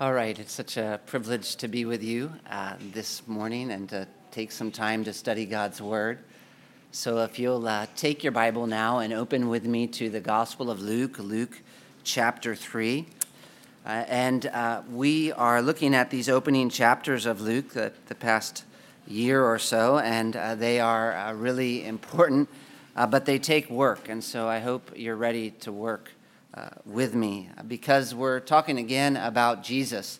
All right, it's such a privilege to be with you uh, this morning and to take some time to study God's Word. So, if you'll uh, take your Bible now and open with me to the Gospel of Luke, Luke chapter 3. Uh, and uh, we are looking at these opening chapters of Luke the, the past year or so, and uh, they are uh, really important, but they take work. And so, I hope you're ready to work uh, with me because we're talking again about Jesus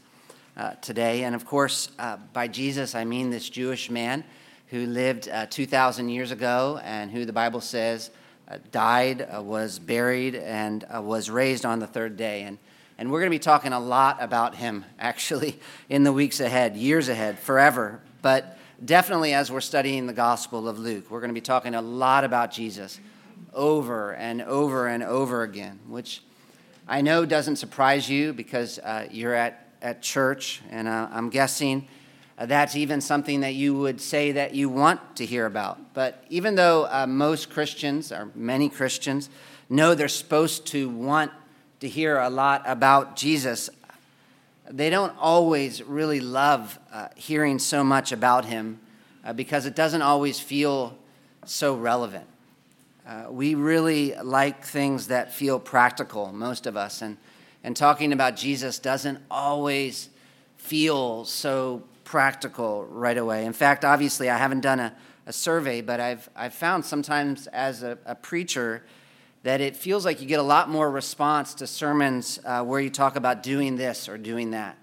uh, today. And of course, uh, by Jesus, I mean this Jewish man who lived uh, 2,000 years ago and who the Bible says uh, died, uh, was buried, and was raised on the third day. And, and we're going to be talking a lot about him actually in the weeks ahead, years ahead, forever. But definitely as we're studying the Gospel of Luke, we're going to be talking a lot about Jesus over and over and over again, which I know doesn't surprise you because uh, you're at, at church, and uh, I'm guessing uh, that's even something that you would say that you want to hear about. But even though uh, most Christians, or many Christians, know they're supposed to want to hear a lot about Jesus, they don't always really love uh, hearing so much about him uh, because it doesn't always feel so relevant. Uh, we really like things that feel practical, most of us. And, and talking about Jesus doesn't always feel so practical right away. In fact, obviously, I haven't done a, a survey, but I've, I've found sometimes as a, a preacher that it feels like you get a lot more response to sermons uh, where you talk about doing this or doing that.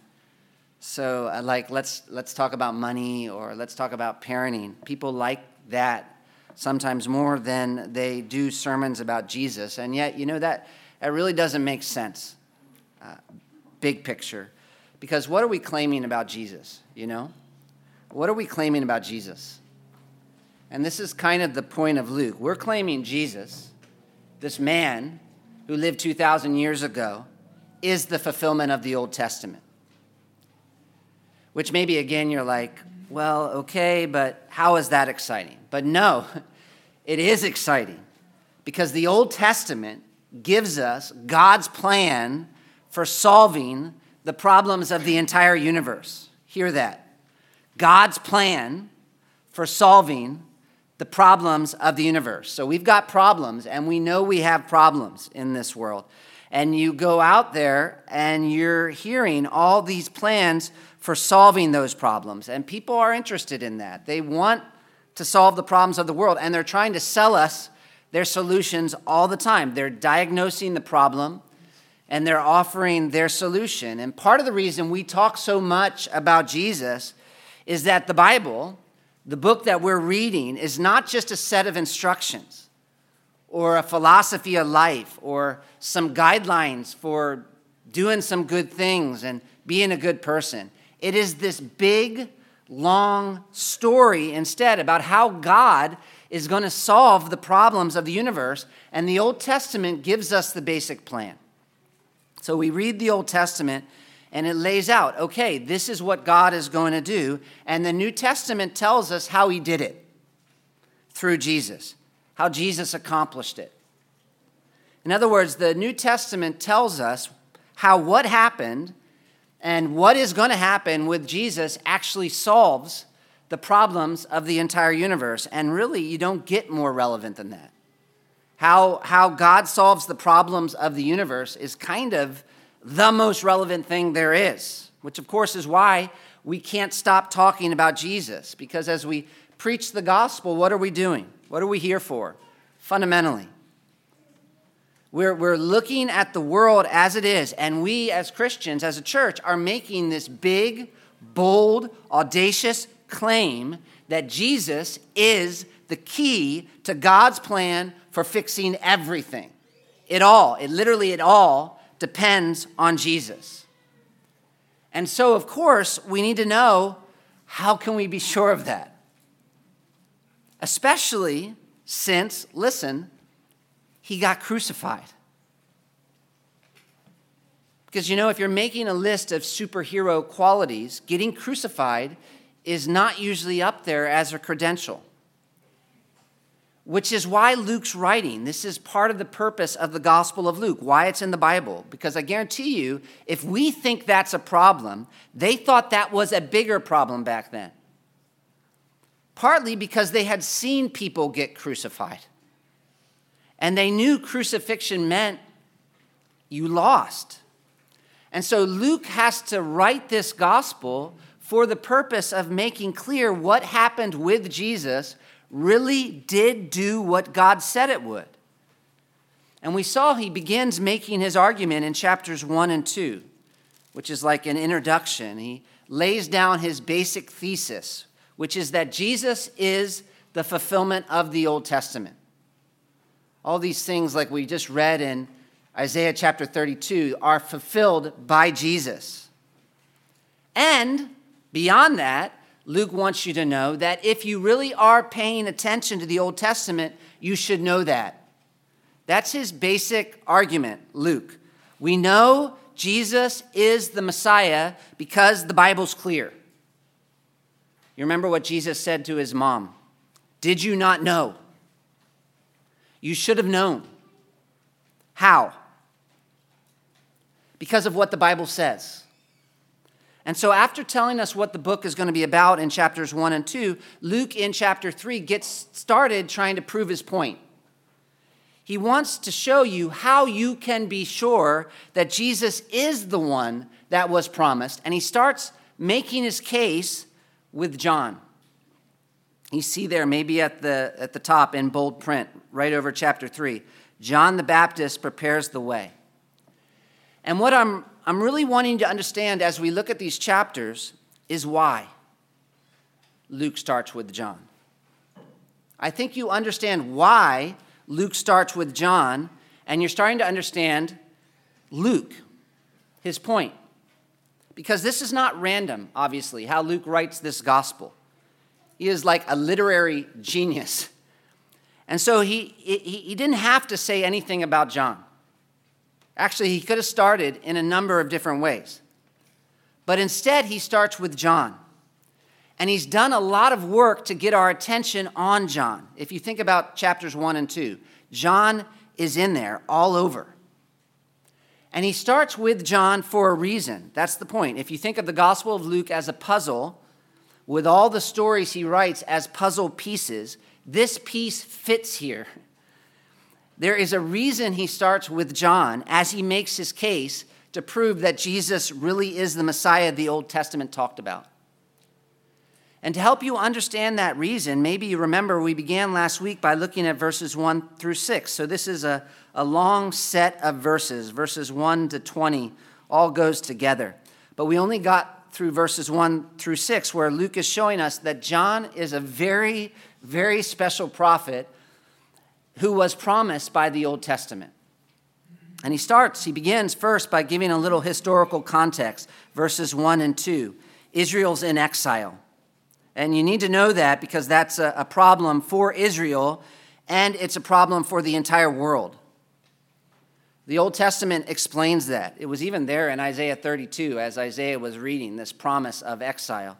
So, uh, like, let's, let's talk about money or let's talk about parenting. People like that sometimes more than they do sermons about Jesus. And yet, you know, that, that really doesn't make sense, uh, big picture. Because what are we claiming about Jesus, you know? What are we claiming about Jesus? And this is kind of the point of Luke. We're claiming Jesus, this man who lived 2,000 years ago, is the fulfillment of the Old Testament. Which maybe again you're like, well, okay, but how is that exciting? But no, it is exciting because the Old Testament gives us God's plan for solving the problems of the entire universe. Hear that. God's plan for solving the problems of the universe. So we've got problems, and we know we have problems in this world. And you go out there and you're hearing all these plans for solving those problems. And people are interested in that. They want to solve the problems of the world, and they're trying to sell us their solutions all the time. They're diagnosing the problem and they're offering their solution. And part of the reason we talk so much about Jesus is that the Bible, the book that we're reading, is not just a set of instructions or a philosophy of life or some guidelines for doing some good things and being a good person. It is this big, long story instead about how God is going to solve the problems of the universe. And the Old Testament gives us the basic plan. So we read the Old Testament and it lays out okay, this is what God is going to do. And the New Testament tells us how he did it through Jesus, how Jesus accomplished it. In other words, the New Testament tells us how what happened and what is going to happen with Jesus actually solves the problems of the entire universe. And really, you don't get more relevant than that. How, how God solves the problems of the universe is kind of the most relevant thing there is, which, of course, is why we can't stop talking about Jesus. Because as we preach the gospel, what are we doing? What are we here for? Fundamentally, we're, we're looking at the world as it is, and we as Christians, as a church, are making this big, bold, audacious claim that Jesus is the key to God's plan for fixing everything. It all, it literally, it all depends on Jesus. And so, of course, we need to know how can we be sure of that? Especially since, listen, he got crucified. Because you know, if you're making a list of superhero qualities, getting crucified is not usually up there as a credential. which is why Luke's writing. This is part of the purpose of the Gospel of Luke, why it's in the Bible. Because I guarantee you, if we think that's a problem, they thought that was a bigger problem back then. Partly because they had seen people get crucified. And they knew crucifixion meant you lost. And so Luke has to write this gospel for the purpose of making clear what happened with Jesus really did do what God said it would. And we saw he begins making his argument in chapters 1 and 2, which is like an introduction. He lays down his basic thesis, which is that Jesus is the fulfillment of the Old Testament. All these things, like we just read in Isaiah chapter 32, are fulfilled by Jesus. And beyond that, Luke wants you to know that if you really are paying attention to the Old Testament, you should know that. That's his basic argument, Luke. We know Jesus is the Messiah because the Bible's clear. You remember what Jesus said to his mom Did you not know? You should have known. How? Because of what the Bible says. And so, after telling us what the book is going to be about in chapters 1 and 2, Luke in chapter 3 gets started trying to prove his point. He wants to show you how you can be sure that Jesus is the one that was promised. And he starts making his case with John. You see there, maybe at the, at the top in bold print, right over chapter 3. John the Baptist prepares the way. And what I'm I'm really wanting to understand as we look at these chapters is why Luke starts with John. I think you understand why Luke starts with John, and you're starting to understand Luke, his point. Because this is not random, obviously, how Luke writes this gospel. He is like a literary genius. And so he, he, he didn't have to say anything about John. Actually, he could have started in a number of different ways. But instead, he starts with John. And he's done a lot of work to get our attention on John. If you think about chapters 1 and 2, John is in there all over. And he starts with John for a reason. That's the point. If you think of the Gospel of Luke as a puzzle, with all the stories he writes as puzzle pieces, this piece fits here. There is a reason he starts with John as he makes his case to prove that Jesus really is the Messiah the Old Testament talked about. And to help you understand that reason, maybe you remember we began last week by looking at verses 1 through 6. So this is a, a long set of verses, verses 1 to 20, all goes together. But we only got through verses 1 through 6, where Luke is showing us that John is a very, very special prophet who was promised by the Old Testament. And he starts, he begins first by giving a little historical context, verses 1 and 2. Israel's in exile. And you need to know that because that's a, a problem for Israel and it's a problem for the entire world. The Old Testament explains that. It was even there in Isaiah 32 as Isaiah was reading this promise of exile.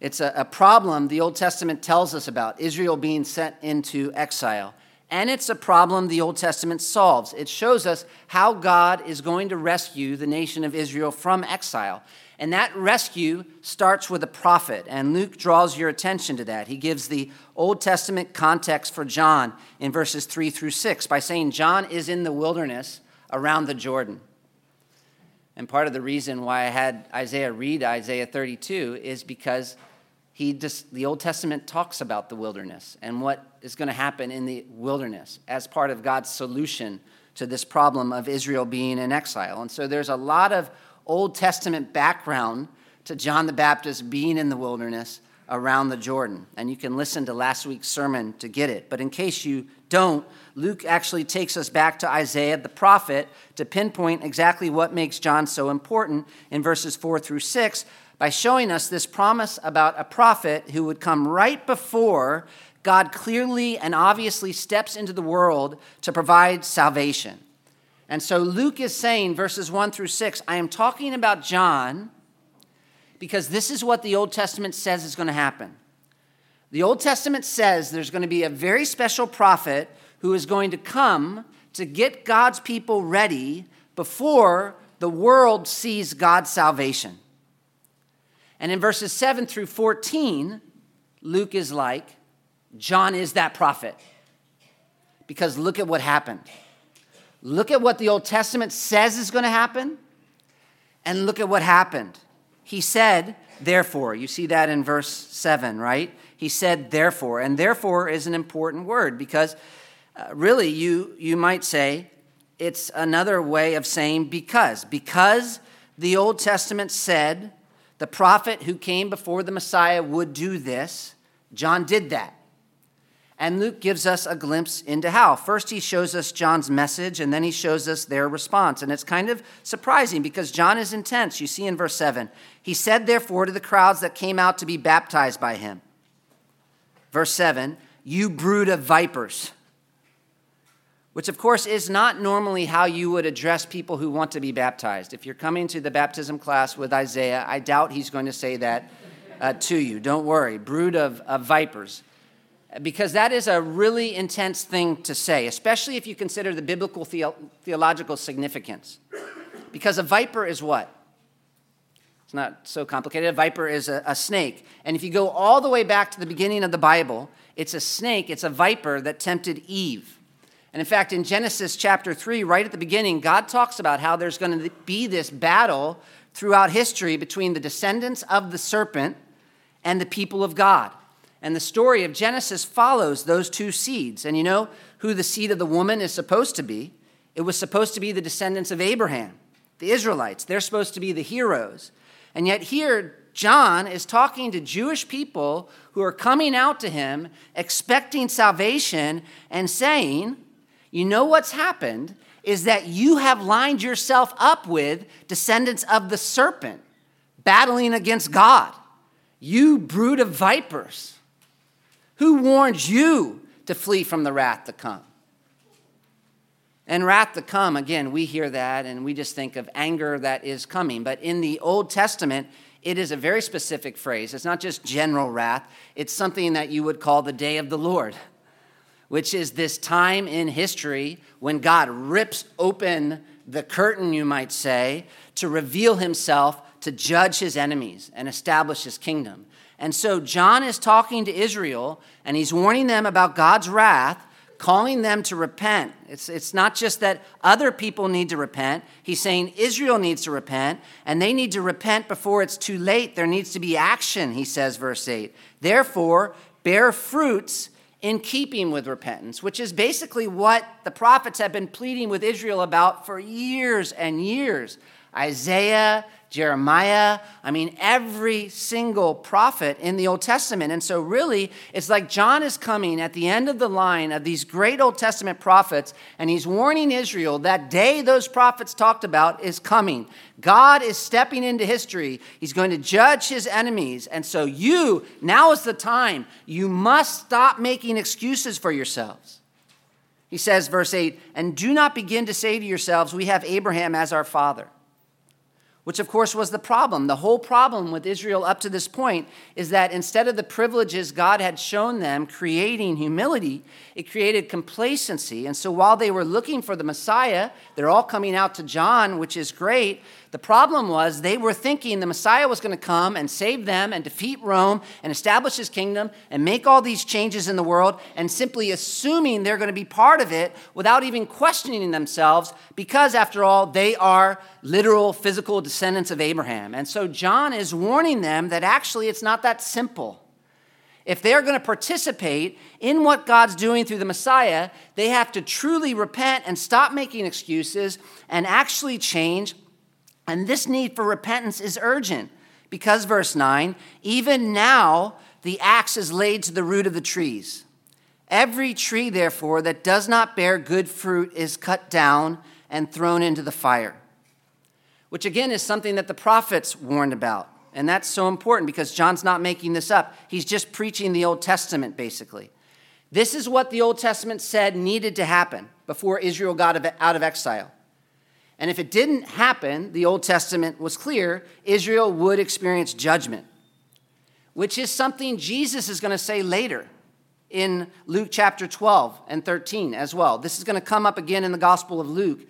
It's a, a problem the Old Testament tells us about Israel being sent into exile. And it's a problem the Old Testament solves. It shows us how God is going to rescue the nation of Israel from exile. And that rescue starts with a prophet, and Luke draws your attention to that. He gives the Old Testament context for John in verses 3 through 6 by saying John is in the wilderness around the Jordan. And part of the reason why I had Isaiah read Isaiah 32 is because he just, the Old Testament talks about the wilderness and what is going to happen in the wilderness as part of God's solution to this problem of Israel being in exile. And so there's a lot of Old Testament background to John the Baptist being in the wilderness around the Jordan. And you can listen to last week's sermon to get it. But in case you don't, Luke actually takes us back to Isaiah the prophet to pinpoint exactly what makes John so important in verses 4 through 6 by showing us this promise about a prophet who would come right before God clearly and obviously steps into the world to provide salvation. And so Luke is saying, verses 1 through 6, I am talking about John because this is what the Old Testament says is going to happen. The Old Testament says there's going to be a very special prophet who is going to come to get God's people ready before the world sees God's salvation. And in verses 7 through 14, Luke is like, John is that prophet. Because look at what happened. Look at what the Old Testament says is going to happen, and look at what happened. He said, therefore. You see that in verse 7, right? He said, therefore. And therefore is an important word because uh, really you, you might say it's another way of saying because. Because the Old Testament said the prophet who came before the Messiah would do this, John did that. And Luke gives us a glimpse into how. First, he shows us John's message, and then he shows us their response. And it's kind of surprising because John is intense. You see in verse 7 He said, therefore, to the crowds that came out to be baptized by him. Verse 7 You brood of vipers. Which, of course, is not normally how you would address people who want to be baptized. If you're coming to the baptism class with Isaiah, I doubt he's going to say that uh, to you. Don't worry. Brood of, of vipers because that is a really intense thing to say, especially if you consider the biblical the- theological significance. Because a viper is what? It's not so complicated. A viper is a, a, snake. And if you go all the way back to the beginning of the Bible, it's a snake, it's a viper that tempted Eve. And in fact, in Genesis chapter 3, right at the beginning, God talks about how there's going to be this battle throughout history between the descendants of the serpent and the people of God. And the story of Genesis follows those two seeds. And you know who the seed of the woman is supposed to be? It was supposed to be the descendants of Abraham, the Israelites. They're supposed to be the heroes. And yet, here, John is talking to Jewish people who are coming out to him expecting salvation and saying, You know what's happened is that you have lined yourself up with descendants of the serpent battling against God. You brood of vipers. Who warned you to flee from the wrath to come? And wrath to come, again, we hear that and we just think of anger that is coming. But in the Old Testament, it is a very specific phrase. It's not just general wrath, it's something that you would call the day of the Lord, which is this time in history when God rips open the curtain, you might say, to reveal himself to judge his enemies and establish his kingdom. And so John is talking to Israel and he's warning them about God's wrath, calling them to repent. It's, it's not just that other people need to repent, he's saying Israel needs to repent, and they need to repent before it's too late. There needs to be action, he says, verse 8. Therefore, bear fruits in keeping with repentance, which is basically what the prophets have been pleading with Israel about for years and years. Isaiah, Jeremiah, I mean, every single prophet in the Old Testament. And so, really, it's like John is coming at the end of the line of these great Old Testament prophets, and he's warning Israel that day those prophets talked about is coming. God is stepping into history, he's going to judge his enemies. And so, you, now is the time. You must stop making excuses for yourselves. He says, verse 8, and do not begin to say to yourselves, We have Abraham as our father which of course was the problem. The whole problem with Israel up to this point is that instead of the privileges God had shown them, creating humility, it created complacency. And so while they were looking for the Messiah, they're all coming out to John, which is great. The problem was they were thinking the Messiah was going to come and save them and defeat Rome and establish his kingdom and make all these changes in the world and simply assuming they're going to be part of it without even questioning themselves because, after all, they are literal physical descendants of Abraham. And so John is warning them that actually it's not that simple. If they're going to participate in what God's doing through the Messiah, they have to truly repent and stop making excuses and actually change and this need for repentance is urgent because, verse 9, even now the axe is laid to the root of the trees. Every tree, therefore, that does not bear good fruit is cut down and thrown into the fire. Which again is something that the prophets warned about. And that's so important because John's not making this up. He's just preaching the Old Testament, basically. This is what the Old Testament said needed to happen before Israel got out of exile. And if it didn't happen, the Old Testament was clear, Israel would experience judgment. which is something Jesus is going to say later in Luke chapter 12 and 13 as well. This is going to come up again in the Gospel of Luke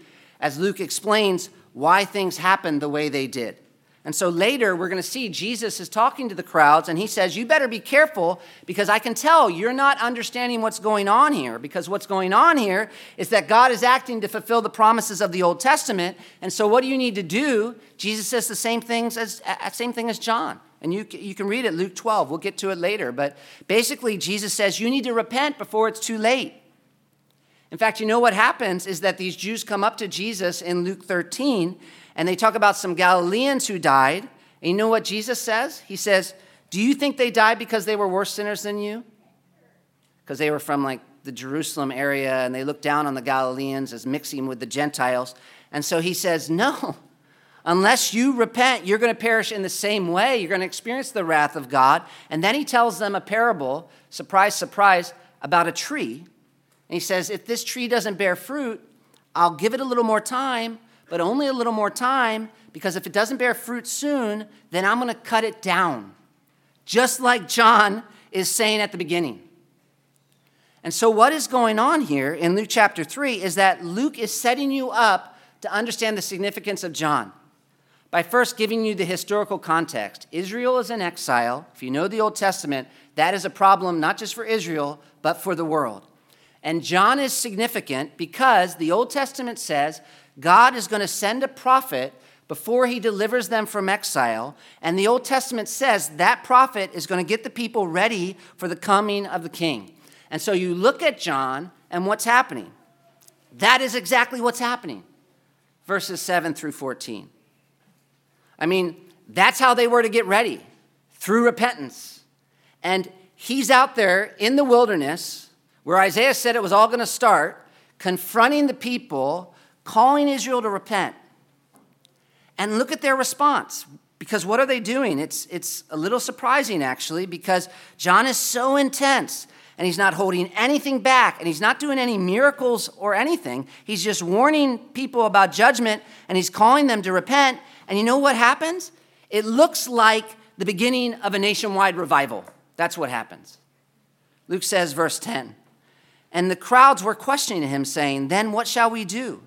as Luke explains why things happened the way they did. And so later, we're going to see Jesus is talking to the crowds, and he says, You better be careful because I can tell you're not understanding what's going on here. Because what's going on here is that God is acting to fulfill the promises of the Old Testament. And so, what do you need to do? Jesus says the same, things as, same thing as John. And you, you can read it, Luke 12. We'll get to it later. But basically, Jesus says, You need to repent before it's too late. In fact, you know what happens is that these Jews come up to Jesus in Luke 13 and they talk about some Galileans who died. And you know what Jesus says? He says, Do you think they died because they were worse sinners than you? Because they were from like the Jerusalem area and they looked down on the Galileans as mixing with the Gentiles. And so he says, No, unless you repent, you're going to perish in the same way. You're going to experience the wrath of God. And then he tells them a parable, surprise, surprise, about a tree. And he says, If this tree doesn't bear fruit, I'll give it a little more time but only a little more time because if it doesn't bear fruit soon, then I'm going to cut it down. Just like John is saying at the beginning. And so, what is going on here in Luke chapter 3 is that Luke is setting you up to understand the significance of John by first giving you the historical context. Israel is in exile. If you know the Old Testament, that is a problem not just for Israel, but for the world. And John is significant because the Old Testament says God is going to send a prophet before he delivers them from exile. And the Old Testament says that prophet is going to get the people ready for the coming of the king. And so you look at John and what's happening. That is exactly what's happening. Verses 7 through 14. I mean, that's how they were to get ready through repentance. And he's out there in the wilderness where Isaiah said it was all going to start, confronting the people calling Israel to repent. And look at their response. Because what are they doing? It's, it's a little surprising, actually, because John is so intense and he's not holding anything back and he's not doing any miracles or anything. He's just warning people about judgment and he's calling them to repent. And you know what happens? It looks like the beginning of a nationwide revival. That's what happens. Luke says, verse 10 And the crowds were questioning him, saying, Then what shall we do?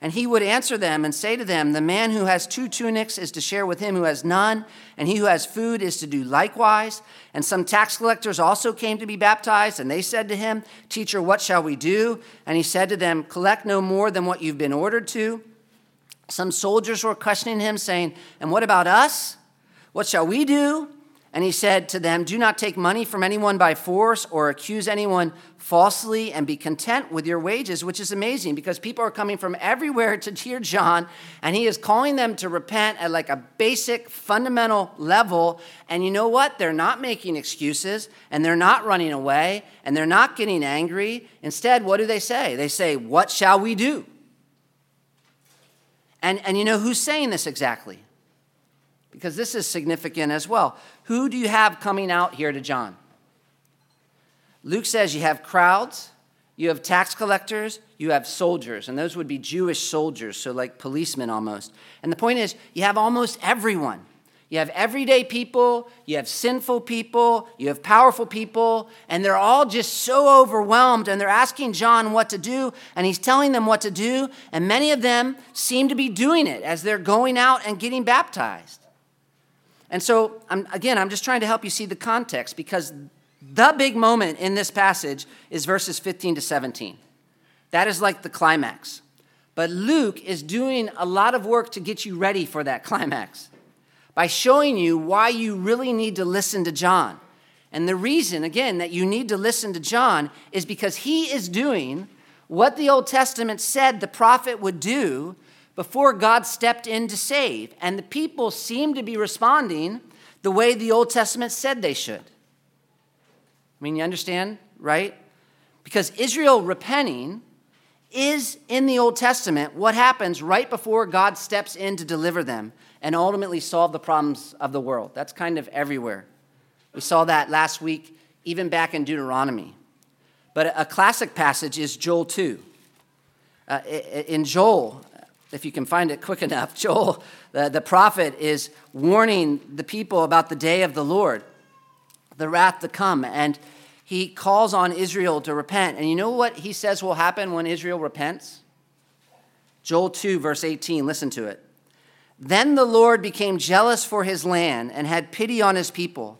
And he would answer them and say to them, The man who has two tunics is to share with him who has none, and he who has food is to do likewise. And some tax collectors also came to be baptized, and they said to him, Teacher, what shall we do? And he said to them, Collect no more than what you've been ordered to. Some soldiers were questioning him, saying, And what about us? What shall we do? And he said to them, Do not take money from anyone by force or accuse anyone falsely, and be content with your wages, which is amazing because people are coming from everywhere to hear John, and he is calling them to repent at like a basic, fundamental level. And you know what? They're not making excuses, and they're not running away, and they're not getting angry. Instead, what do they say? They say, What shall we do? And, and you know who's saying this exactly? Because this is significant as well. Who do you have coming out here to John? Luke says you have crowds, you have tax collectors, you have soldiers, and those would be Jewish soldiers, so like policemen almost. And the point is, you have almost everyone. You have everyday people, you have sinful people, you have powerful people, and they're all just so overwhelmed and they're asking John what to do, and he's telling them what to do, and many of them seem to be doing it as they're going out and getting baptized. And so, I'm, again, I'm just trying to help you see the context because the big moment in this passage is verses 15 to 17. That is like the climax. But Luke is doing a lot of work to get you ready for that climax by showing you why you really need to listen to John. And the reason, again, that you need to listen to John is because he is doing what the Old Testament said the prophet would do before God stepped in to save. And the people seem to be responding the way the Old Testament said they should. I mean, you understand, right? Because Israel repenting is in the Old Testament what happens right before God steps in to deliver them and ultimately solve the problems of the world. That's kind of everywhere. We saw that last week, even back in Deuteronomy. But a classic passage is Joel 2. Uh, in Joel, if you can find it quick enough, Joel, the, the prophet, is warning the people about the day of the Lord. the wrath to come. And he calls on Israel to repent. And you know what he says will happen when Israel repents? Joel 2, verse 18, listen to it. Then the Lord became jealous for his land and had pity on his people.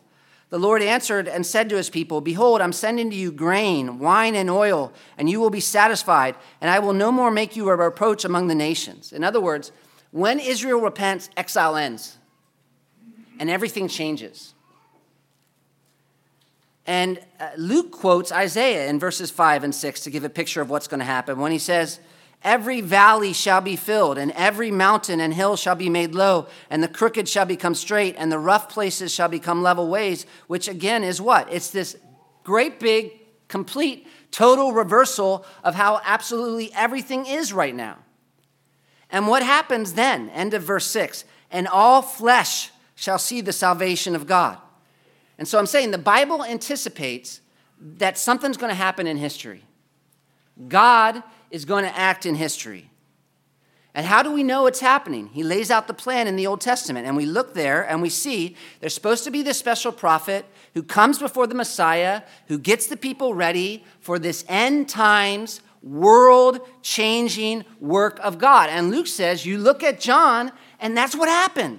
The Lord answered and said to his people, Behold, I'm sending to you grain, wine, and oil, and you will be satisfied, and I will no more make you a reproach among the nations. In other words, when Israel repents, exile ends, and everything changes. And uh, Luke quotes Isaiah in verses 5 and 6 to give a picture of what's going to happen when he says, Every valley shall be filled, and every mountain and hill shall be made low, and the crooked shall become straight, and the rough places shall become level ways, which again is what? It's this great big, complete, total reversal of how absolutely everything is right now. And what happens then? End of verse 6 and all flesh shall see the salvation of God. And so I'm saying the Bible anticipates that something's going to happen in history. God is going to act in history. And how do we know it's happening? He lays out the plan in the Old Testament, and we look there and we see there's supposed to be this special prophet who comes before the Messiah, who gets the people ready for this end times, world changing work of God. And Luke says, You look at John, and that's what happened.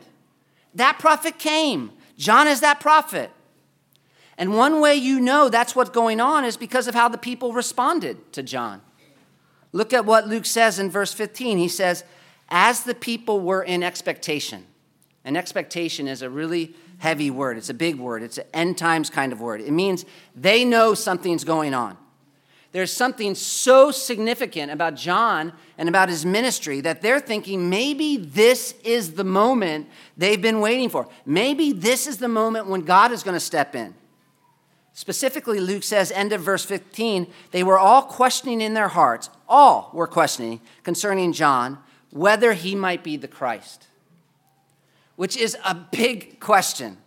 That prophet came. John is that prophet. And one way you know that's what's going on is because of how the people responded to John. Look at what Luke says in verse 15. He says, As the people were in expectation, and expectation is a really heavy word, it's a big word, it's an end times kind of word. It means they know something's going on. There's something so significant about John and about his ministry that they're thinking maybe this is the moment they've been waiting for. Maybe this is the moment when God is going to step in. Specifically, Luke says, end of verse 15, they were all questioning in their hearts, all were questioning concerning John, whether he might be the Christ, which is a big question,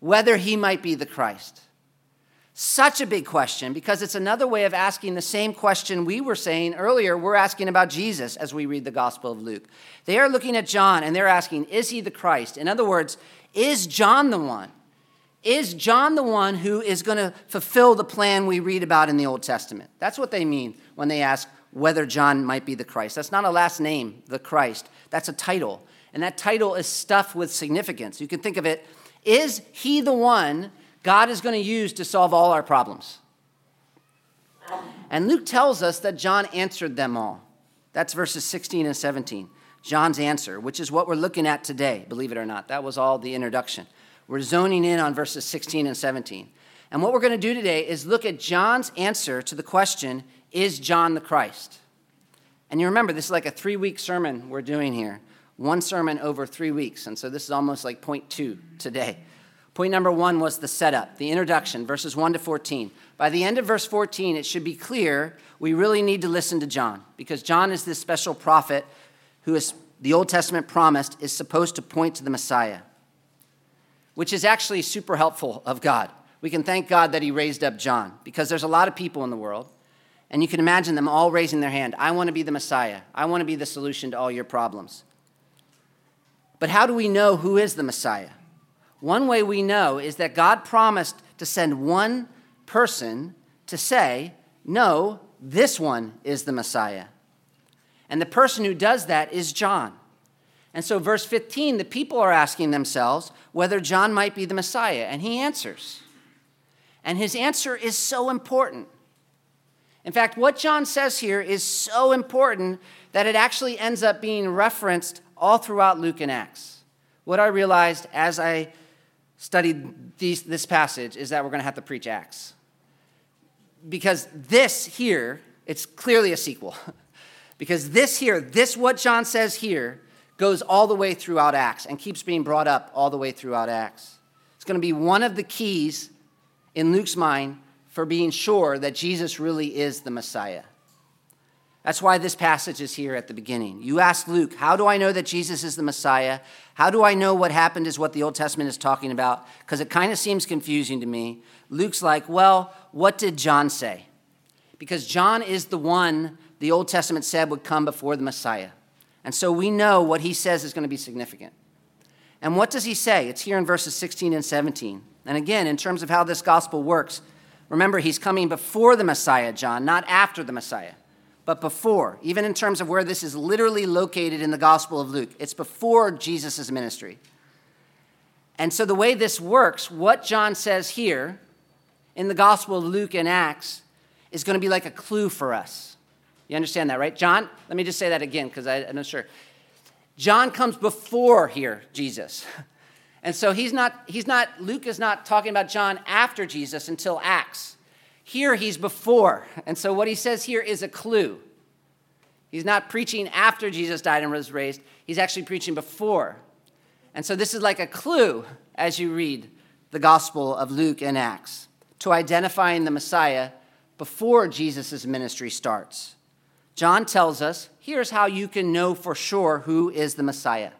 whether he might be the Christ. Such a big question because it's another way of asking the same question we were saying earlier. We're asking about Jesus as we read the Gospel of Luke. They are looking at John and they're asking, Is he the Christ? In other words, is John the one? Is John the one who is going to fulfill the plan we read about in the Old Testament? That's what they mean when they ask whether John might be the Christ. That's not a last name, the Christ. That's a title. And that title is stuffed with significance. You can think of it is he the one God is going to use to solve all our problems? And Luke tells us that John answered them all. That's verses 16 and 17. John's answer, which is what we're looking at today, believe it or not. That was all the introduction. We're zoning in on verses 16 and 17. And what we're going to do today is look at John's answer to the question Is John the Christ? And you remember, this is like a three week sermon we're doing here. One sermon over three weeks. And so this is almost like point two today. Point number one was the setup, the introduction, verses 1 to 14. By the end of verse 14, it should be clear we really need to listen to John because John is this special prophet who is the Old Testament promised is supposed to point to the Messiah which is actually super helpful of God. We can thank God that He raised up John because there's a lot of people in the world, and you can imagine them all raising their hand I want to be the Messiah, I want to be the solution to all your problems. But how do we know who is the Messiah? One way we know is that God promised to send one person to say, No, this one is the Messiah. And the person who does that is John. And so, verse 15, the people are asking themselves whether John might be the Messiah, and he answers. And his answer is so important. In fact, what John says here is so important that it actually ends up being referenced all throughout Luke and Acts. What I realized as I studied these, this passage is that we're going to have to preach Acts. Because this here, it's clearly a sequel. because this here, this what John says here, goes all the way throughout Acts and keeps being brought up all the way throughout Acts. It's going to be one of the keys in Luke's mind for being sure that Jesus really is the Messiah. That's why this passage is here at the beginning. You ask Luke, How do I know that Jesus is the Messiah? How do I know what happened is what the Old Testament is talking about? Because it kind of seems confusing to me. Luke's like, Well, what did John say? Because John is the one the Old Testament said would come before the Messiah. And so we know what he says is going to be significant. And what does he say? It's here in verses 16 and 17. And again, in terms of how this gospel works, remember he's coming before the Messiah, John, not after the Messiah, but before. Even in terms of where this is literally located in the Gospel of Luke, it's before Jesus' ministry. And so, the way this works, what John says here in the Gospel of Luke and Acts is going to be like a clue for us. You understand that, right? John, let me just say that again because I'm not sure. John comes before here, Jesus. And so he's not, he's not, Luke is not talking about John after Jesus until Acts. Here he's before. And so what he says here is a clue. He's not preaching after Jesus died and was raised, he's actually preaching before. And so this is like a clue as you read the Gospel of Luke and Acts to identifying the Messiah before Jesus' ministry starts. John tells us here's how you can know for sure who is the Messiah.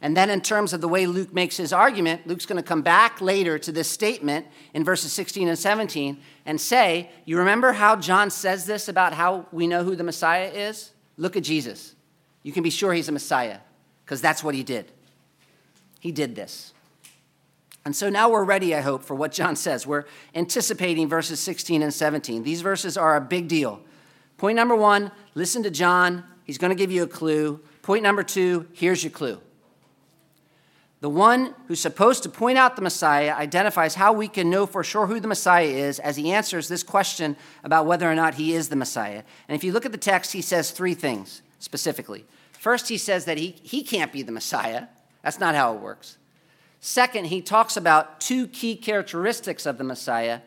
And then, in terms of the way Luke makes his argument, Luke's going to come back later to this statement in verses 16 and 17 and say, You remember how John says this about how we know who the Messiah is? Look at Jesus. You can be sure he's a Messiah because that's what he did. He did this. And so now we're ready, I hope, for what John says. We're anticipating verses 16 and 17. These verses are a big deal. Point number one listen to John. He's going to give you a clue. Point number two here's your clue. The one who's supposed to point out the Messiah identifies how we can know for sure who the Messiah is as he answers this question about whether or not he is the Messiah. And if you look at the text, he says three things specifically. First, he says that he, he can't be the Messiah. That's not how it works. Second, he talks about two key characteristics of the Messiah.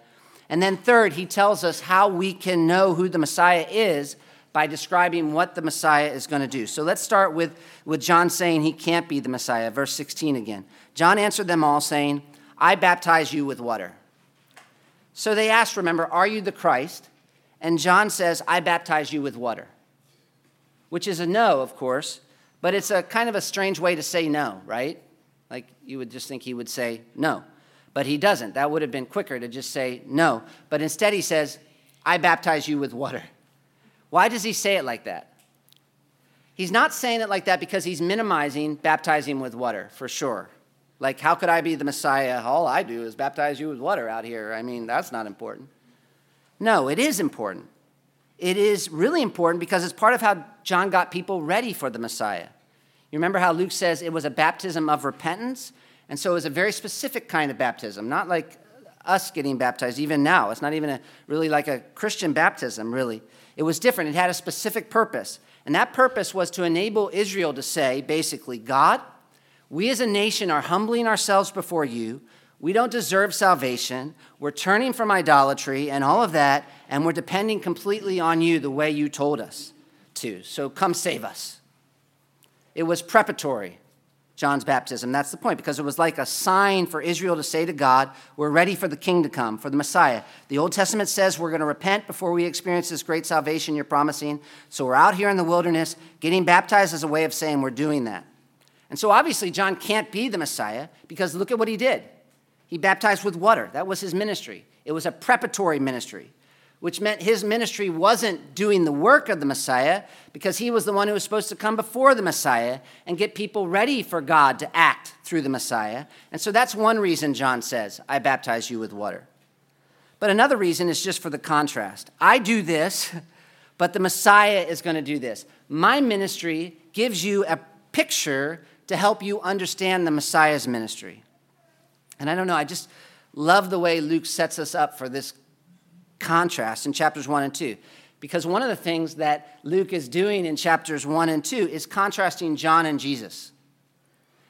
And then third, he tells us how we can know who the Messiah is by describing what the Messiah is going to do. So let's start with, with John saying he can't be the Messiah. Verse 16 again. John answered them all, saying, I baptize you with water. So they asked, remember, are you the Christ? And John says, I baptize you with water, which is a no, of course, but it's a kind of a strange way to say no, right? Like you would just think he would say no. But he doesn't. That would have been quicker to just say no. But instead he says, I baptize you with water. Why does he say it like that? He's not saying it like that because he's minimizing baptizing with water, for sure. Like, how could I be the Messiah? All I do is baptize you with water out here. I mean, that's not important. No, it is important. It is really important because it's part of how John got people ready for the Messiah. You remember how Luke says it was a baptism of repentance? And so it was a very specific kind of baptism, not like us getting baptized even now. It's not even a, really like a Christian baptism, really. It was different, it had a specific purpose. And that purpose was to enable Israel to say, basically, God, we as a nation are humbling ourselves before you. We don't deserve salvation. We're turning from idolatry and all of that, and we're depending completely on you the way you told us to. So come save us. It was preparatory, John's baptism. That's the point, because it was like a sign for Israel to say to God, We're ready for the king to come, for the Messiah. The Old Testament says we're going to repent before we experience this great salvation you're promising. So we're out here in the wilderness getting baptized as a way of saying we're doing that. And so obviously, John can't be the Messiah because look at what he did. He baptized with water. That was his ministry. It was a preparatory ministry which meant his ministry wasn't doing the work of the Messiah because he was the one who was supposed to come before the Messiah and get people ready for God to act through the Messiah. And so that's one reason John says, I baptize you with water. But another reason is just for the contrast. I do this, but the Messiah is going to do this. My ministry gives you a picture to help you understand the Messiah's ministry. And I don't know, I just love the way Luke sets us up for this contrast in chapters 1 and 2. Because one of the things that Luke is doing in chapters 1 and 2 is contrasting John and Jesus.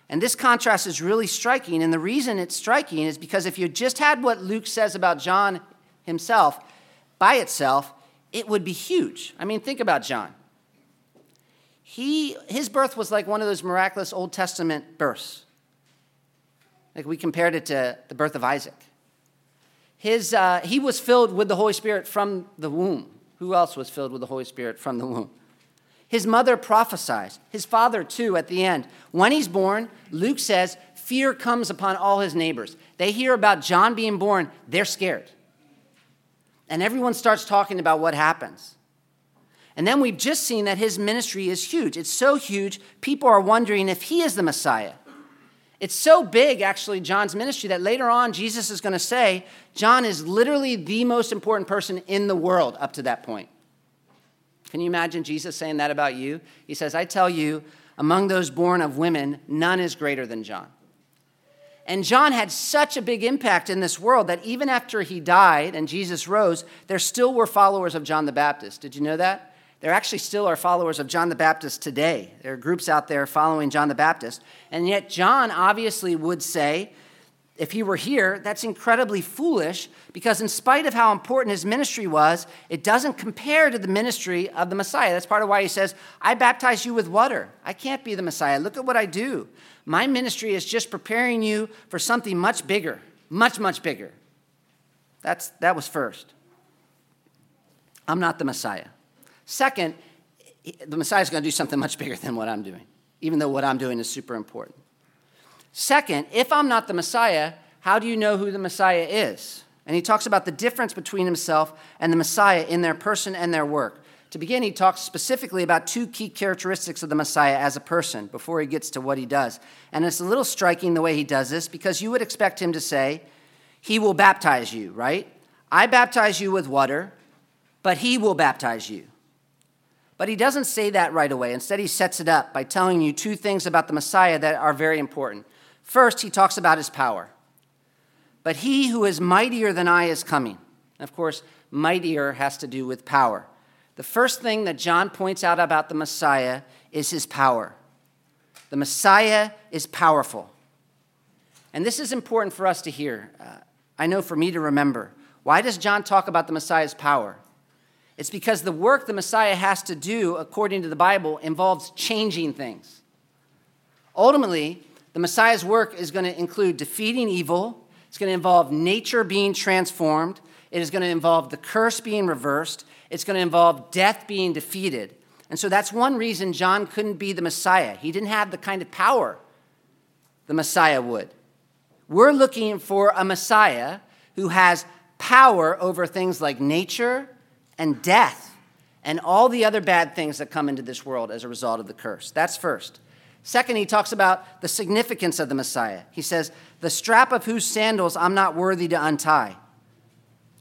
And this contrast is really striking. And the reason it's striking is because if you just had what Luke says about John himself by itself, it would be huge. I mean, think about John. He, his birth was like one of those miraculous Old Testament births. Like we compared it to the birth of Isaac his, uh, he was filled with the Holy Spirit from the womb. Who else was filled with the Holy Spirit from the womb? His mother prophesies. His father, too, at the end. When he's born, Luke says, fear comes upon all his neighbors. They hear about John being born, they're scared. And everyone starts talking about what happens. And then we've just seen that his ministry is huge. It's so huge, people are wondering if he is the Messiah. It's so big, actually, John's ministry, that later on, Jesus is going to say John is literally the most important person in the world up to that point. Can you imagine Jesus saying that about you? He says, I tell you, among those born of women, none is greater than John. And John had such a big impact in this world that even after he died and Jesus rose, there still were followers of John the Baptist. Did you know that? There actually still are followers of John the Baptist today. There are groups out there following John the Baptist. And yet, John obviously would say, if he were here, that's incredibly foolish because, in spite of how important his ministry was, it doesn't compare to the ministry of the Messiah. That's part of why he says, I baptize you with water. I can't be the Messiah. Look at what I do. My ministry is just preparing you for something much bigger, much, much bigger. That's, that was first. I'm not the Messiah. Second, the Messiah is going to do something much bigger than what I'm doing, even though what I'm doing is super important. Second, if I'm not the Messiah, how do you know who the Messiah is? And he talks about the difference between himself and the Messiah in their person and their work. To begin, he talks specifically about two key characteristics of the Messiah as a person before he gets to what he does. And it's a little striking the way he does this because you would expect him to say, He will baptize you, right? I baptize you with water, but he will baptize you. But he doesn't say that right away. Instead, he sets it up by telling you two things about the Messiah that are very important. First, he talks about his power. But he who is mightier than I is coming. Of course, mightier has to do with power. The first thing that John points out about the Messiah is his power. The Messiah is powerful. And this is important for us to hear. Uh, I know for me to remember. Why does John talk about the Messiah's power? It's because the work the Messiah has to do, according to the Bible, involves changing things. Ultimately, the Messiah's work is going to include defeating evil, it's going to involve nature being transformed, it is going to involve the curse being reversed, it's going to involve death being defeated. And so that's one reason John couldn't be the Messiah. He didn't have the kind of power the Messiah would. We're looking for a Messiah who has power over things like nature and death and all the other bad things that come into this world as a result of the curse. That's first. Second, he talks about the significance of the Messiah. He says, The strap of whose sandals I'm not worthy to untie.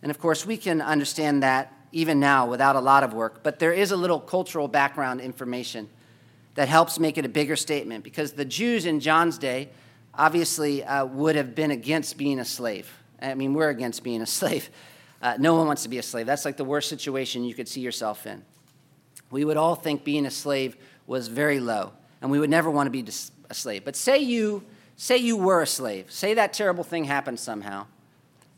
And of course, we can understand that even now without a lot of work, but there is a little cultural background information that helps make it a bigger statement because the Jews in John's day obviously uh, would have been against being a slave. I mean, we're against being a slave. Uh, no one wants to be a slave. That's like the worst situation you could see yourself in. We would all think being a slave was very low, and we would never want to be a slave. But say you, say you were a slave. Say that terrible thing happened somehow.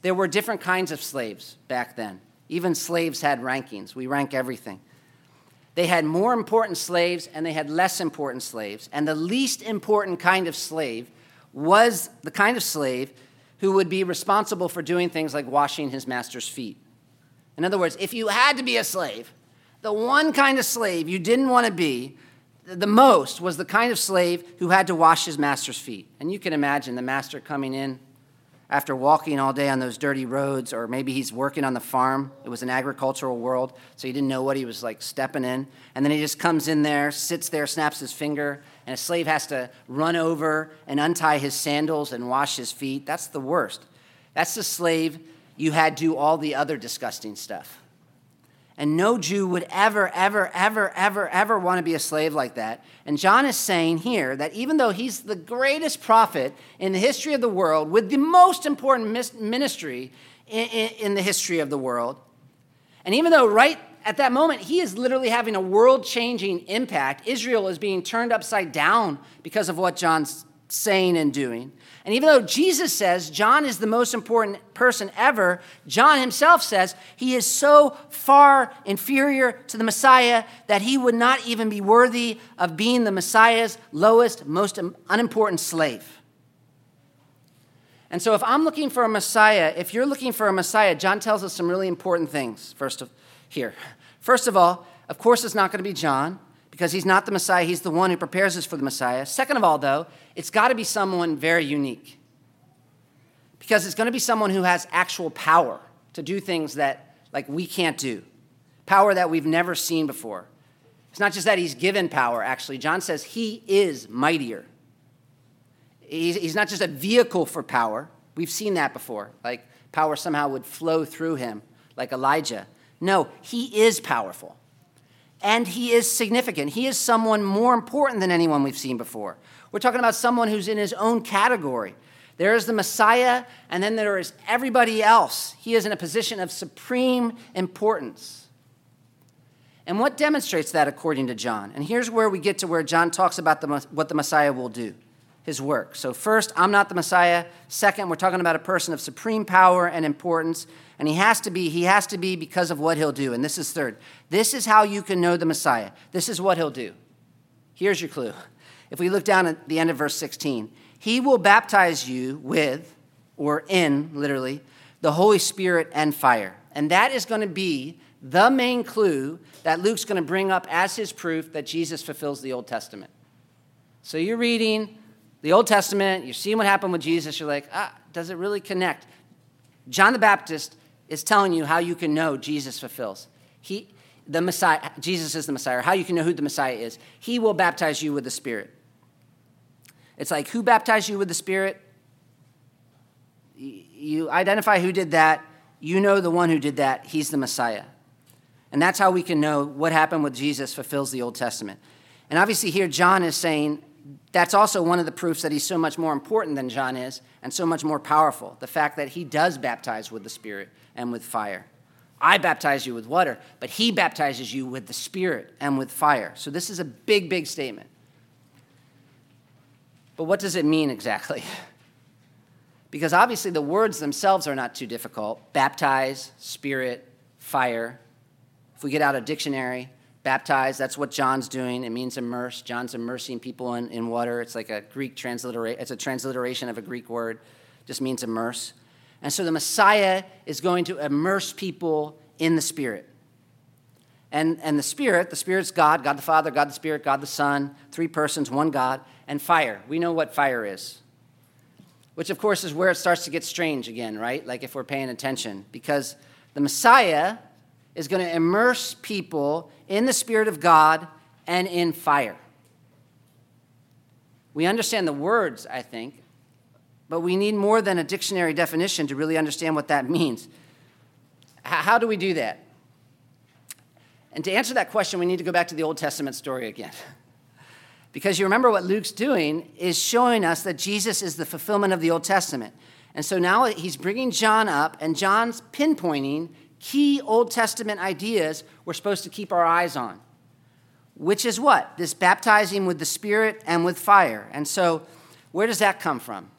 There were different kinds of slaves back then. Even slaves had rankings. We rank everything. They had more important slaves and they had less important slaves. And the least important kind of slave was the kind of slave who would be responsible for doing things like washing his master's feet. In other words, if you had to be a slave, the one kind of slave you didn't want to be the most was the kind of slave who had to wash his master's feet. And you can imagine the master coming in after walking all day on those dirty roads, or maybe he's working on the farm. It was an agricultural world, so he didn't know what he was like stepping in. And then he just comes in there, sits there, snaps his finger, and a slave has to run over and untie his sandals and wash his feet. That's the worst. That's the slave you had do all the other disgusting stuff. And no Jew would ever, ever, ever, ever, ever want to be a slave like that. And John is saying here that even though he's the greatest prophet in the history of the world, with the most important ministry in, the history of the world, and even though right at that moment he is literally having a world changing impact, Israel is being turned upside down because of what John's saying and doing. And even though Jesus says John is the most important person ever, John himself says he is so far inferior to the Messiah that he would not even be worthy of being the Messiah's lowest, most unimportant slave. And so, if I'm looking for a Messiah, if you're looking for a Messiah, John tells us some really important things first of, here. First of all, of course, it's not going to be John because he's not the Messiah. He's the one who prepares us for the Messiah. Second of all, though, it's got to be someone very unique because it's going to be someone who has actual power to do things that like we can't do power that we've never seen before it's not just that he's given power actually john says he is mightier He's, not just a vehicle for power. We've seen that before. Like power somehow would flow through him, like Elijah. No, he is powerful. And he is significant. He is someone more important than anyone we've seen before. We're talking about someone who's in his own category. There is the Messiah, and then there is everybody else. He is in a position of supreme importance. And what demonstrates that according to John? And here's where we get to where John talks about the, what the Messiah will do his work. So, first, I'm not the Messiah. Second, we're talking about a person of supreme power and importance. And he has to be, he has to be because of what he'll do. And this is third. This is how you can know the Messiah. This is what he'll do. Here's your clue. If we look down at the end of verse 16, he will baptize you with, or in, literally, the Holy Spirit and fire. And that is going to be the main clue that Luke's going to bring up as his proof that Jesus fulfills the Old Testament. So you're reading the Old Testament, you're seeing what happened with Jesus, you're like, ah, does it really connect? John the Baptist is telling you how you can know Jesus fulfills. He, the Messiah, Jesus is the Messiah, how you can know who the Messiah is. He will baptize you with the Spirit. It's like, who baptized you with the Spirit? You identify who did that. You know the one who did that. He's the Messiah. And that's how we can know what happened with Jesus fulfills the Old Testament. And obviously, here John is saying that's also one of the proofs that he's so much more important than John is and so much more powerful. The fact that he does baptize with the Spirit and with fire. I baptize you with water, but he baptizes you with the Spirit and with fire. So this is a big, big statement. But what does it mean exactly? Because obviously the words themselves are not too difficult baptize, spirit, fire. If we get out a dictionary, baptize, that's what John's doing. It means immerse. John's immersing people in, in water. It's like a Greek transliteration, it's a transliteration of a Greek word, just means immerse. And so the Messiah is going to immerse people in the Spirit. And, and the Spirit, the Spirit's God, God the Father, God the Spirit, God the Son, three persons, one God, and fire. We know what fire is. Which, of course, is where it starts to get strange again, right? Like if we're paying attention. Because the Messiah is going to immerse people in the Spirit of God and in fire. We understand the words, I think, but we need more than a dictionary definition to really understand what that means. How do we do that? And to answer that question, we need to go back to the Old Testament story again. Because you remember what Luke's doing is showing us that Jesus is the fulfillment of the Old Testament. And so now he's bringing John up, and John's pinpointing key Old Testament ideas we're supposed to keep our eyes on. Which is what? This baptizing with the Spirit and with fire. And so, where does that come from?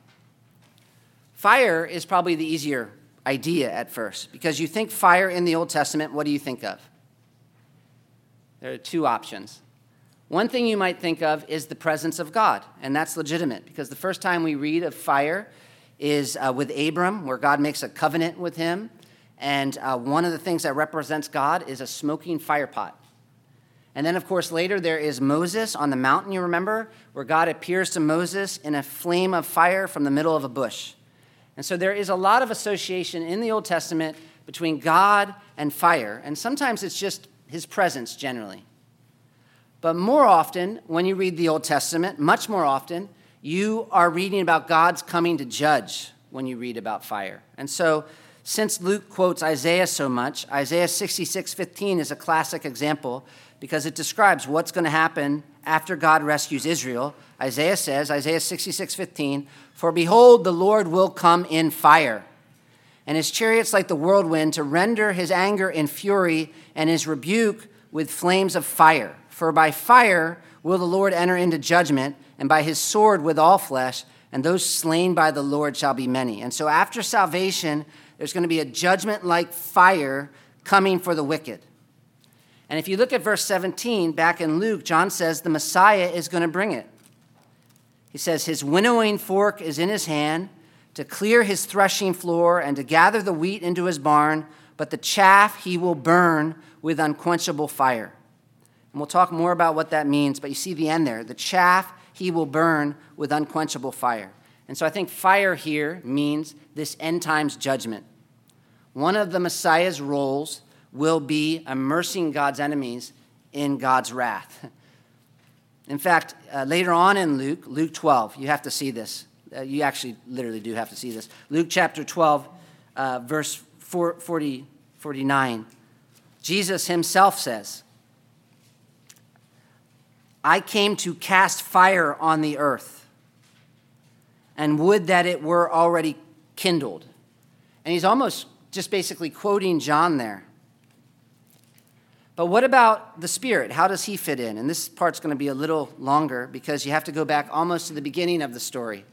Fire is probably the easier idea at first because you think fire in the Old Testament, what do you think of? There are two options. One thing you might think of is the presence of God, and that's legitimate because the first time we read of fire is uh, with Abram, where God makes a covenant with him. And uh, one of the things that represents God is a smoking fire pot. And then, of course, later there is Moses on the mountain, you remember, where God appears to Moses in a flame of fire from the middle of a bush. And so there is a lot of association in the Old Testament between God and fire. And sometimes it's just his presence generally. But more often, when you read the Old Testament, much more often, you are reading about God's coming to judge when you read about fire. And so, since Luke quotes Isaiah so much, Isaiah 66 15 is a classic example because it describes what's going to happen after God rescues Israel. Isaiah says, Isaiah 66 15, For behold, the Lord will come in fire, and his chariots like the whirlwind to render his anger in fury and his rebuke with flames of fire. For by fire will the Lord enter into judgment, and by his sword with all flesh, and those slain by the Lord shall be many. And so after salvation, there's going to be a judgment like fire coming for the wicked. And if you look at verse 17 back in Luke, John says the Messiah is going to bring it. He says, His winnowing fork is in his hand to clear his threshing floor and to gather the wheat into his barn but the chaff he will burn with unquenchable fire. And we'll talk more about what that means, but you see the end there. The chaff he will burn with unquenchable fire. And so I think fire here means this end times judgment. One of the Messiah's roles will be immersing God's enemies in God's wrath. In fact, uh, later on in Luke, Luke 12, you have to see this. Uh, you actually literally do have to see this. Luke chapter 12, uh, verse 4, 40, 49. Jesus himself says, I came to cast fire on the earth, and would that it were already kindled. And he's almost just basically quoting John there. But what about the Spirit? How does he fit in? And this part's going to be a little longer because you have to go back almost to the beginning of the story.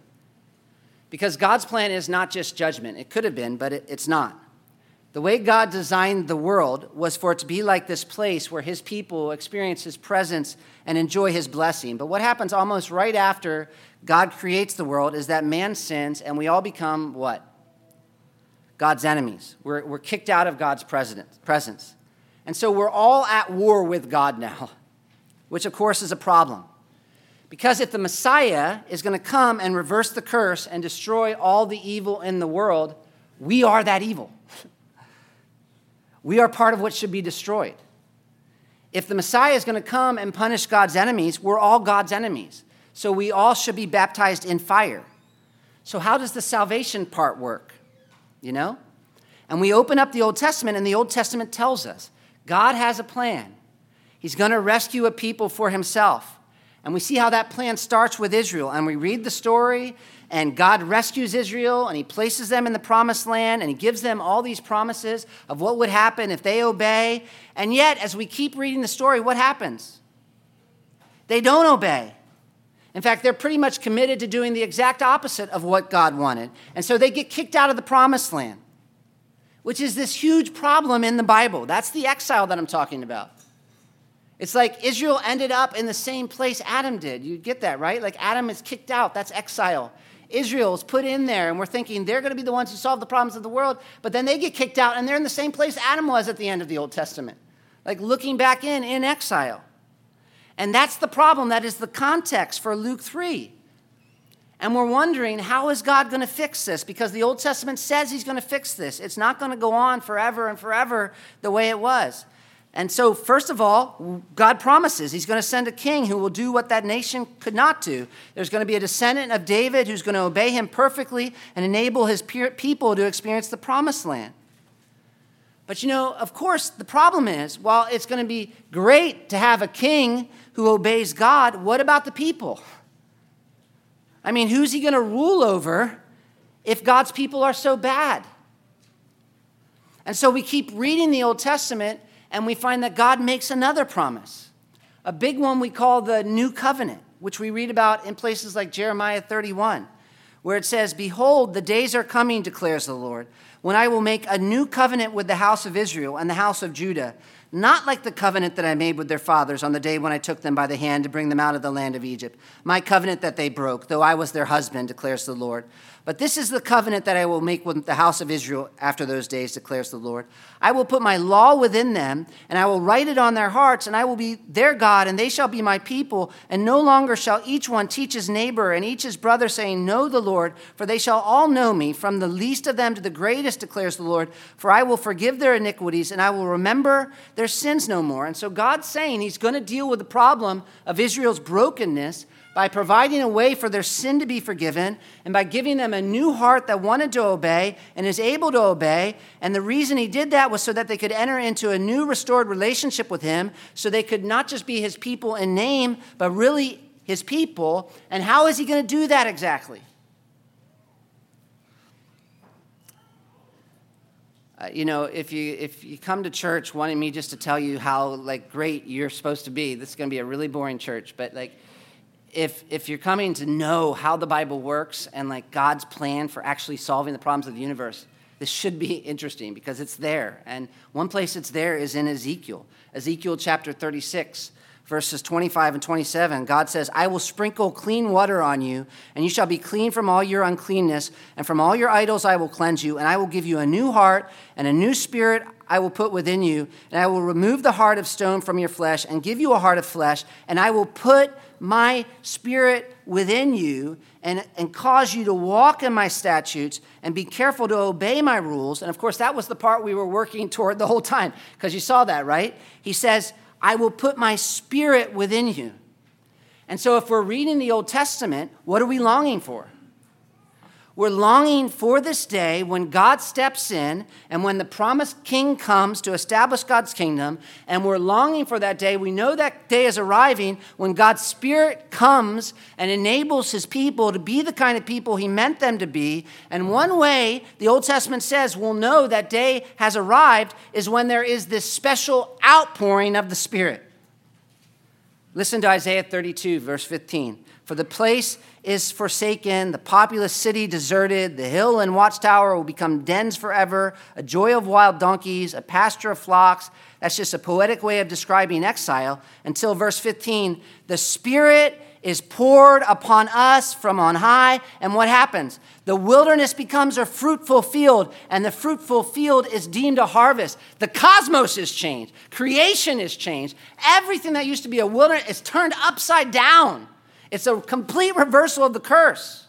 Because God's plan is not just judgment. It could have been, but it, it's not. The way God designed the world was for it to be like this place where his people experience his presence and enjoy his blessing. But what happens almost right after God creates the world is that man sins and we all become what? God's enemies. We're, we're kicked out of God's presence. And so we're all at war with God now, which of course is a problem. Because if the Messiah is going to come and reverse the curse and destroy all the evil in the world, we are that evil. We are part of what should be destroyed. If the Messiah is going to come and punish God's enemies, we're all God's enemies. So we all should be baptized in fire. So, how does the salvation part work? You know? And we open up the Old Testament, and the Old Testament tells us God has a plan. He's going to rescue a people for himself. And we see how that plan starts with Israel. And we read the story, and God rescues Israel, and he places them in the promised land, and he gives them all these promises of what would happen if they obey. And yet, as we keep reading the story, what happens? They don't obey. In fact, they're pretty much committed to doing the exact opposite of what God wanted. And so they get kicked out of the promised land, which is this huge problem in the Bible. That's the exile that I'm talking about. It's like Israel ended up in the same place Adam did. You get that, right? Like Adam is kicked out. That's exile. Israel is put in there, and we're thinking they're going to be the ones who solve the problems of the world, but then they get kicked out, and they're in the same place Adam was at the end of the Old Testament, like looking back in, in exile. And that's the problem. That is the context for Luke 3. And we're wondering, how is God going to fix this? Because the Old Testament says he's going to fix this. It's not going to go on forever and forever the way it was. And so, first of all, God promises He's going to send a king who will do what that nation could not do. There's going to be a descendant of David who's going to obey him perfectly and enable his people to experience the promised land. But you know, of course, the problem is while it's going to be great to have a king who obeys God, what about the people? I mean, who's he going to rule over if God's people are so bad? And so we keep reading the Old Testament and we find that God makes another promise. A big one we call the New Covenant, which we read about in places like Jeremiah 31, where it says, Behold, the days are coming, declares the Lord, when I will make a new covenant with the house of Israel and the house of Judah not like the covenant that I made with their fathers on the day when I took them by the hand to bring them out of the land of Egypt, my covenant that they broke, though I was their husband, declares the Lord. But this is the covenant that I will make with the house of Israel after those days, declares the Lord. I will put my law within them, and I will write it on their hearts, and I will be their God, and they shall be my people. And no longer shall each one teach his neighbor and each his brother, saying, Know the Lord, for they shall all know me, from the least of them to the greatest, declares the Lord. For I will forgive their iniquities, and I will remember their sins no more. And so God's saying He's going to deal with the problem of Israel's brokenness by providing a way for their sin to be forgiven and by giving them a new heart that wanted to obey and is able to obey. And the reason he did that was so that they could enter into a new restored relationship with him, so they could not just be his people in name, but really his people. And how is he going to do that exactly? Uh, you know, if you if you come to church wanting me just to tell you how like great you're supposed to be, this is going to be a really boring church. But like, if if you're coming to know how the Bible works and like God's plan for actually solving the problems of the universe, this should be interesting because it's there. And one place it's there is in Ezekiel. Ezekiel chapter 36, verses 25 and 27. God says, I will sprinkle clean water on you, and you shall be clean from all your uncleanness, and from all your idols I will cleanse you, and I will give you a new heart, and a new spirit I will put within you, and I will remove the heart of stone from your flesh, and give you a heart of flesh, and I will put my spirit within you and, and cause you to walk in my statutes and be careful to obey my rules. And of course, that was the part we were working toward the whole time, because you saw that, right? He says, I will put my spirit within you. And so, if we're reading the Old Testament, what are we longing for? We're longing for this day when God steps in and when the promised king comes to establish God's kingdom. And we're longing for that day. We know that day is arriving when God's Spirit comes and enables his people to be the kind of people he meant them to be. And one way the Old Testament says we'll know that day has arrived is when there is this special outpouring of the Spirit. Listen to Isaiah 32, verse 15. For the place is forsaken, the populous city deserted, the hill and watchtower will become dens forever, a joy of wild donkeys, a pasture of flocks. That's just a poetic way of describing exile until verse 15. The Spirit is poured upon us from on high. And what happens? The wilderness becomes a fruitful field, and the fruitful field is deemed a harvest. The cosmos is changed, creation is changed. Everything that used to be a wilderness is turned upside down. It's a complete reversal of the curse.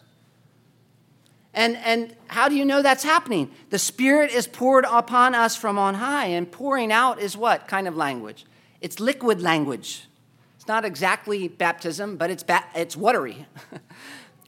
And, and how do you know that's happening? The Spirit is poured upon us from on high, and pouring out is what kind of language? It's liquid language. It's not exactly baptism, but it's, ba- it's watery.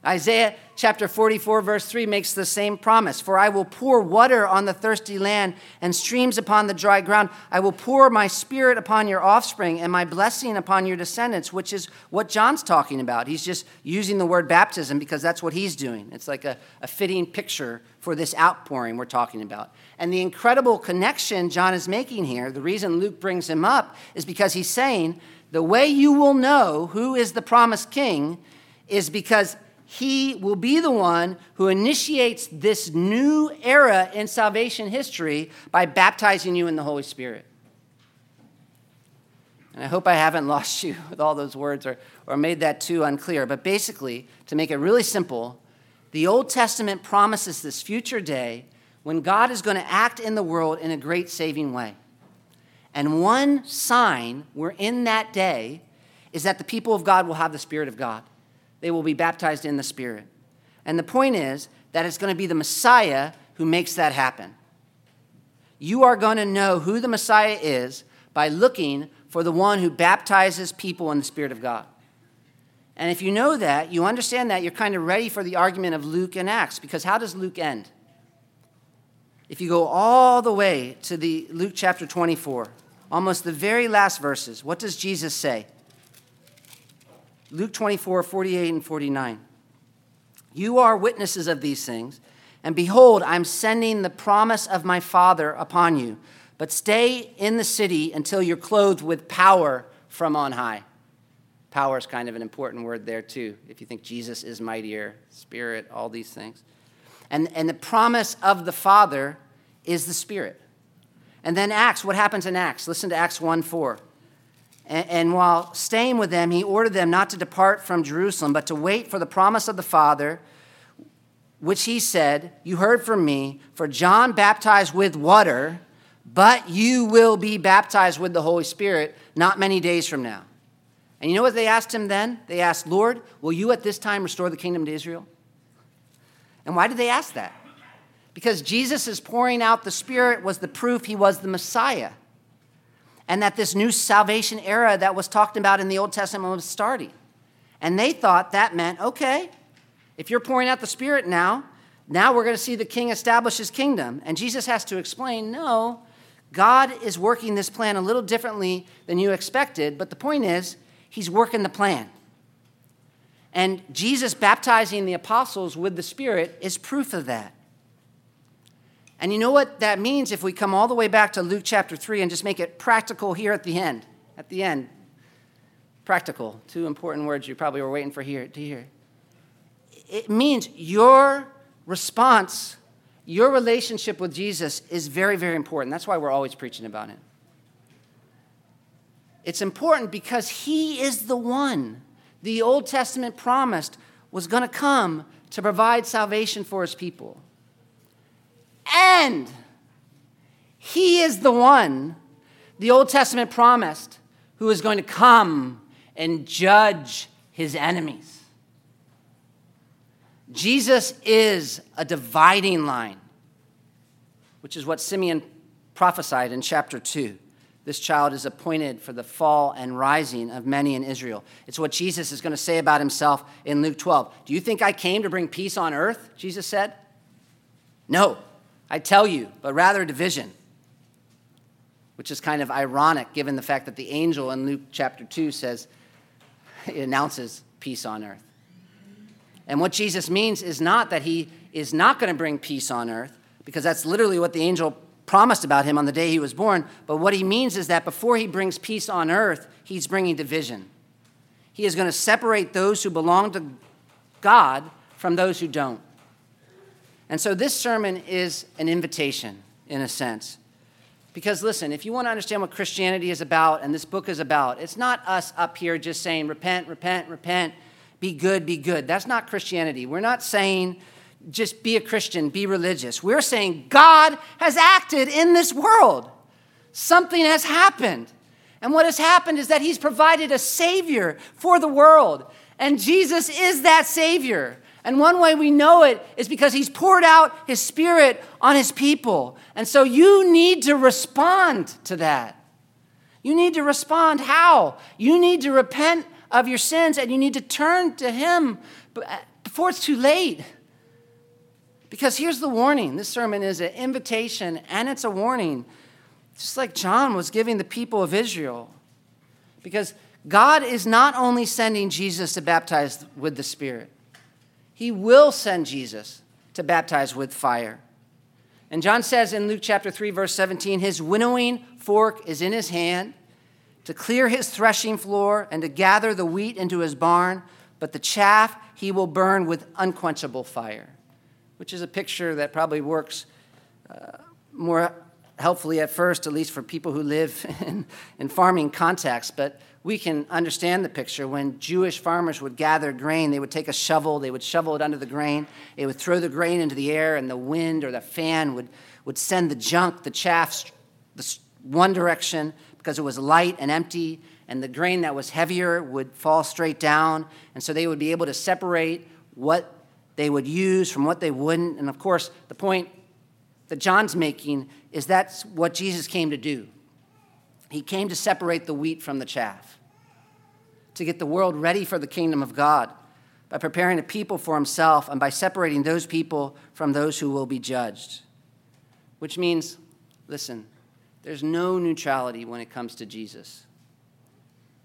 Isaiah chapter 44, verse 3 makes the same promise For I will pour water on the thirsty land and streams upon the dry ground. I will pour my spirit upon your offspring and my blessing upon your descendants, which is what John's talking about. He's just using the word baptism because that's what he's doing. It's like a, a fitting picture for this outpouring we're talking about. And the incredible connection John is making here, the reason Luke brings him up, is because he's saying the way you will know who is the promised king is because he will be the one who initiates this new era in salvation history by baptizing you in the Holy Spirit. And I hope I haven't lost you with all those words or, or made that too unclear. But basically, to make it really simple, the Old Testament promises this future day when God is going to act in the world in a great saving way. And one sign we're in that day is that the people of God will have the Spirit of God they will be baptized in the Spirit. And the point is that it's going to be the Messiah who makes that happen. You are going to know who the Messiah is by looking for the one who baptizes people in the Spirit of God. And if you know that, you understand that, you're kind of ready for the argument of Luke and Acts, because how does Luke end? If you go all the way to the Luke chapter 24, almost the very last verses, what does Jesus say? Luke 24, 48 and 49. You are witnesses of these things, and behold, I'm sending the promise of my Father upon you. But stay in the city until you're clothed with power from on high. Power is kind of an important word there, too. If you think Jesus is mightier, Spirit, all these things. And, and the promise of the Father is the Spirit. And then Acts, what happens in Acts? Listen to Acts 1 4. And, while staying with them, he ordered them not to depart from Jerusalem, but to wait for the promise of the Father, which he said, You heard from me, for John baptized with water, but you will be baptized with the Holy Spirit not many days from now. And you know what they asked him then? They asked, Lord, will you at this time restore the kingdom to Israel? And why did they ask that? Because Jesus' pouring out the Spirit was the proof he was the Messiah and that this new salvation era that was talked about in the Old Testament was starting. And they thought that meant, okay, if you're pouring out the Spirit now, now we're going to see the king establish his kingdom. And Jesus has to explain, no, God is working this plan a little differently than you expected, but the point is, he's working the plan. And Jesus baptizing the apostles with the Spirit is proof of that. And you know what that means if we come all the way back to Luke chapter 3 and just make it practical here at the end? At the end. Practical, two important words you probably were waiting for here to hear. It means your response, your relationship with Jesus is very, very important. That's why we're always preaching about it. It's important because he is the one the Old Testament promised was going to come to provide salvation for his people. And he is the one the Old Testament promised who is going to come and judge his enemies. Jesus is a dividing line, which is what Simeon prophesied in chapter 2. This child is appointed for the fall and rising of many in Israel. It's what Jesus is going to say about himself in Luke 12. Do you think I came to bring peace on earth? Jesus said. No, I tell you, but rather division, which is kind of ironic given the fact that the angel in Luke chapter 2 says, it announces peace on earth. And what Jesus means is not that he is not going to bring peace on earth, because that's literally what the angel promised about him on the day he was born. But what he means is that before he brings peace on earth, he's bringing division. He is going to separate those who belong to God from those who don't. And so this sermon is an invitation, in a sense. Because listen, if you want to understand what Christianity is about and this book is about, it's not us up here just saying, repent, repent, repent, be good, be good. That's not Christianity. We're not saying, just be a Christian, be religious. We're saying, God has acted in this world. Something has happened. And what has happened is that He's provided a Savior for the world. And Jesus is that Savior. And one way we know it is because he's poured out his spirit on his people. And so you need to respond to that. You need to respond how? You need to repent of your sins and you need to turn to him before it's too late. Because here's the warning this sermon is an invitation and it's a warning, just like John was giving the people of Israel. Because God is not only sending Jesus to baptize with the Spirit, he will send Jesus to baptize with fire. And John says in Luke chapter 3, verse 17, his winnowing fork is in his hand to clear his threshing floor and to gather the wheat into his barn, but the chaff he will burn with unquenchable fire, which is a picture that probably works uh, more helpfully at first, at least for people who live in, in farming contexts, But we can understand the picture. When Jewish farmers would gather grain, they would take a shovel, they would shovel it under the grain, they would throw the grain into the air, and the wind or the fan would, would send the junk, the chaff, the one direction because it was light and empty, and the grain that was heavier would fall straight down. And so they would be able to separate what they would use from what they wouldn't. And of course, the point that John's making is that's what Jesus came to do. He came to separate the wheat from the chaff, to get the world ready for the kingdom of God by preparing a people for himself and by separating those people from those who will be judged. Which means, listen, there's no neutrality when it comes to Jesus.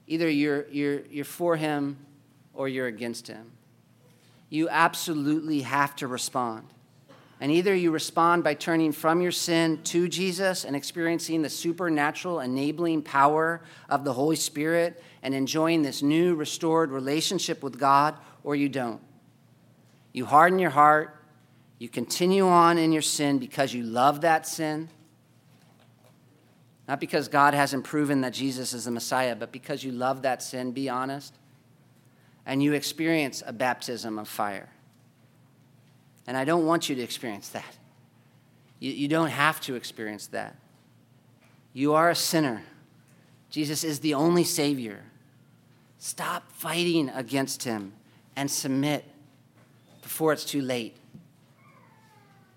Either you're, you're, you're for him or you're against him. You absolutely have to respond. And either you respond by turning from your sin to Jesus and experiencing the supernatural enabling power of the Holy Spirit and enjoying this new restored relationship with God, or you don't. You harden your heart, you continue on in your sin because you love that sin, not because God hasn't proven that Jesus is the Messiah, but because you love that sin, be honest, and you experience a baptism of fire. And I don't want you to experience that. You, you don't have to experience that. You are a sinner. Jesus is the only Savior. Stop fighting against Him and submit before it's too late.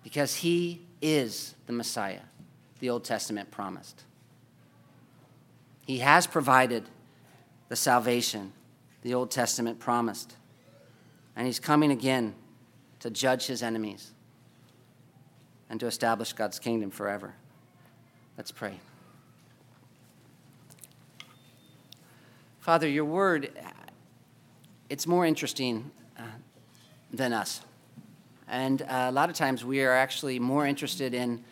Because He is the Messiah, the Old Testament promised. He has provided the salvation the Old Testament promised. And He's coming again to judge his enemies and to establish God's kingdom forever. Let's pray. Father, your word, it's more interesting uh, than us. And uh, a lot of times we are actually more interested in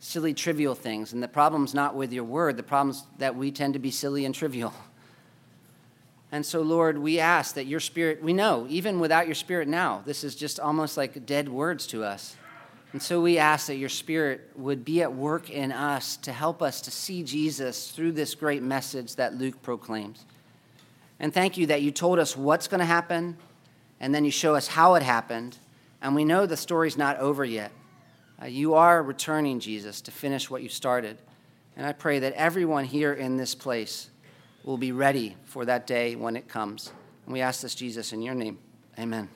silly, trivial things. And the problem's not with your word, the problem's that we tend to be silly and trivial. And so, Lord, we ask that your spirit, we know, even without your spirit now, this is just almost like dead words to us. And so we ask that your spirit would be at work in us to help us to see Jesus through this great message that Luke proclaims. And thank you that you told us what's going to happen, and then you show us how it happened. And we know the story's not over yet. Uh, you are returning, Jesus, to finish what you started. And I pray that everyone here in this place will be ready for that day when it comes. And we ask this, Jesus, in your name. Amen.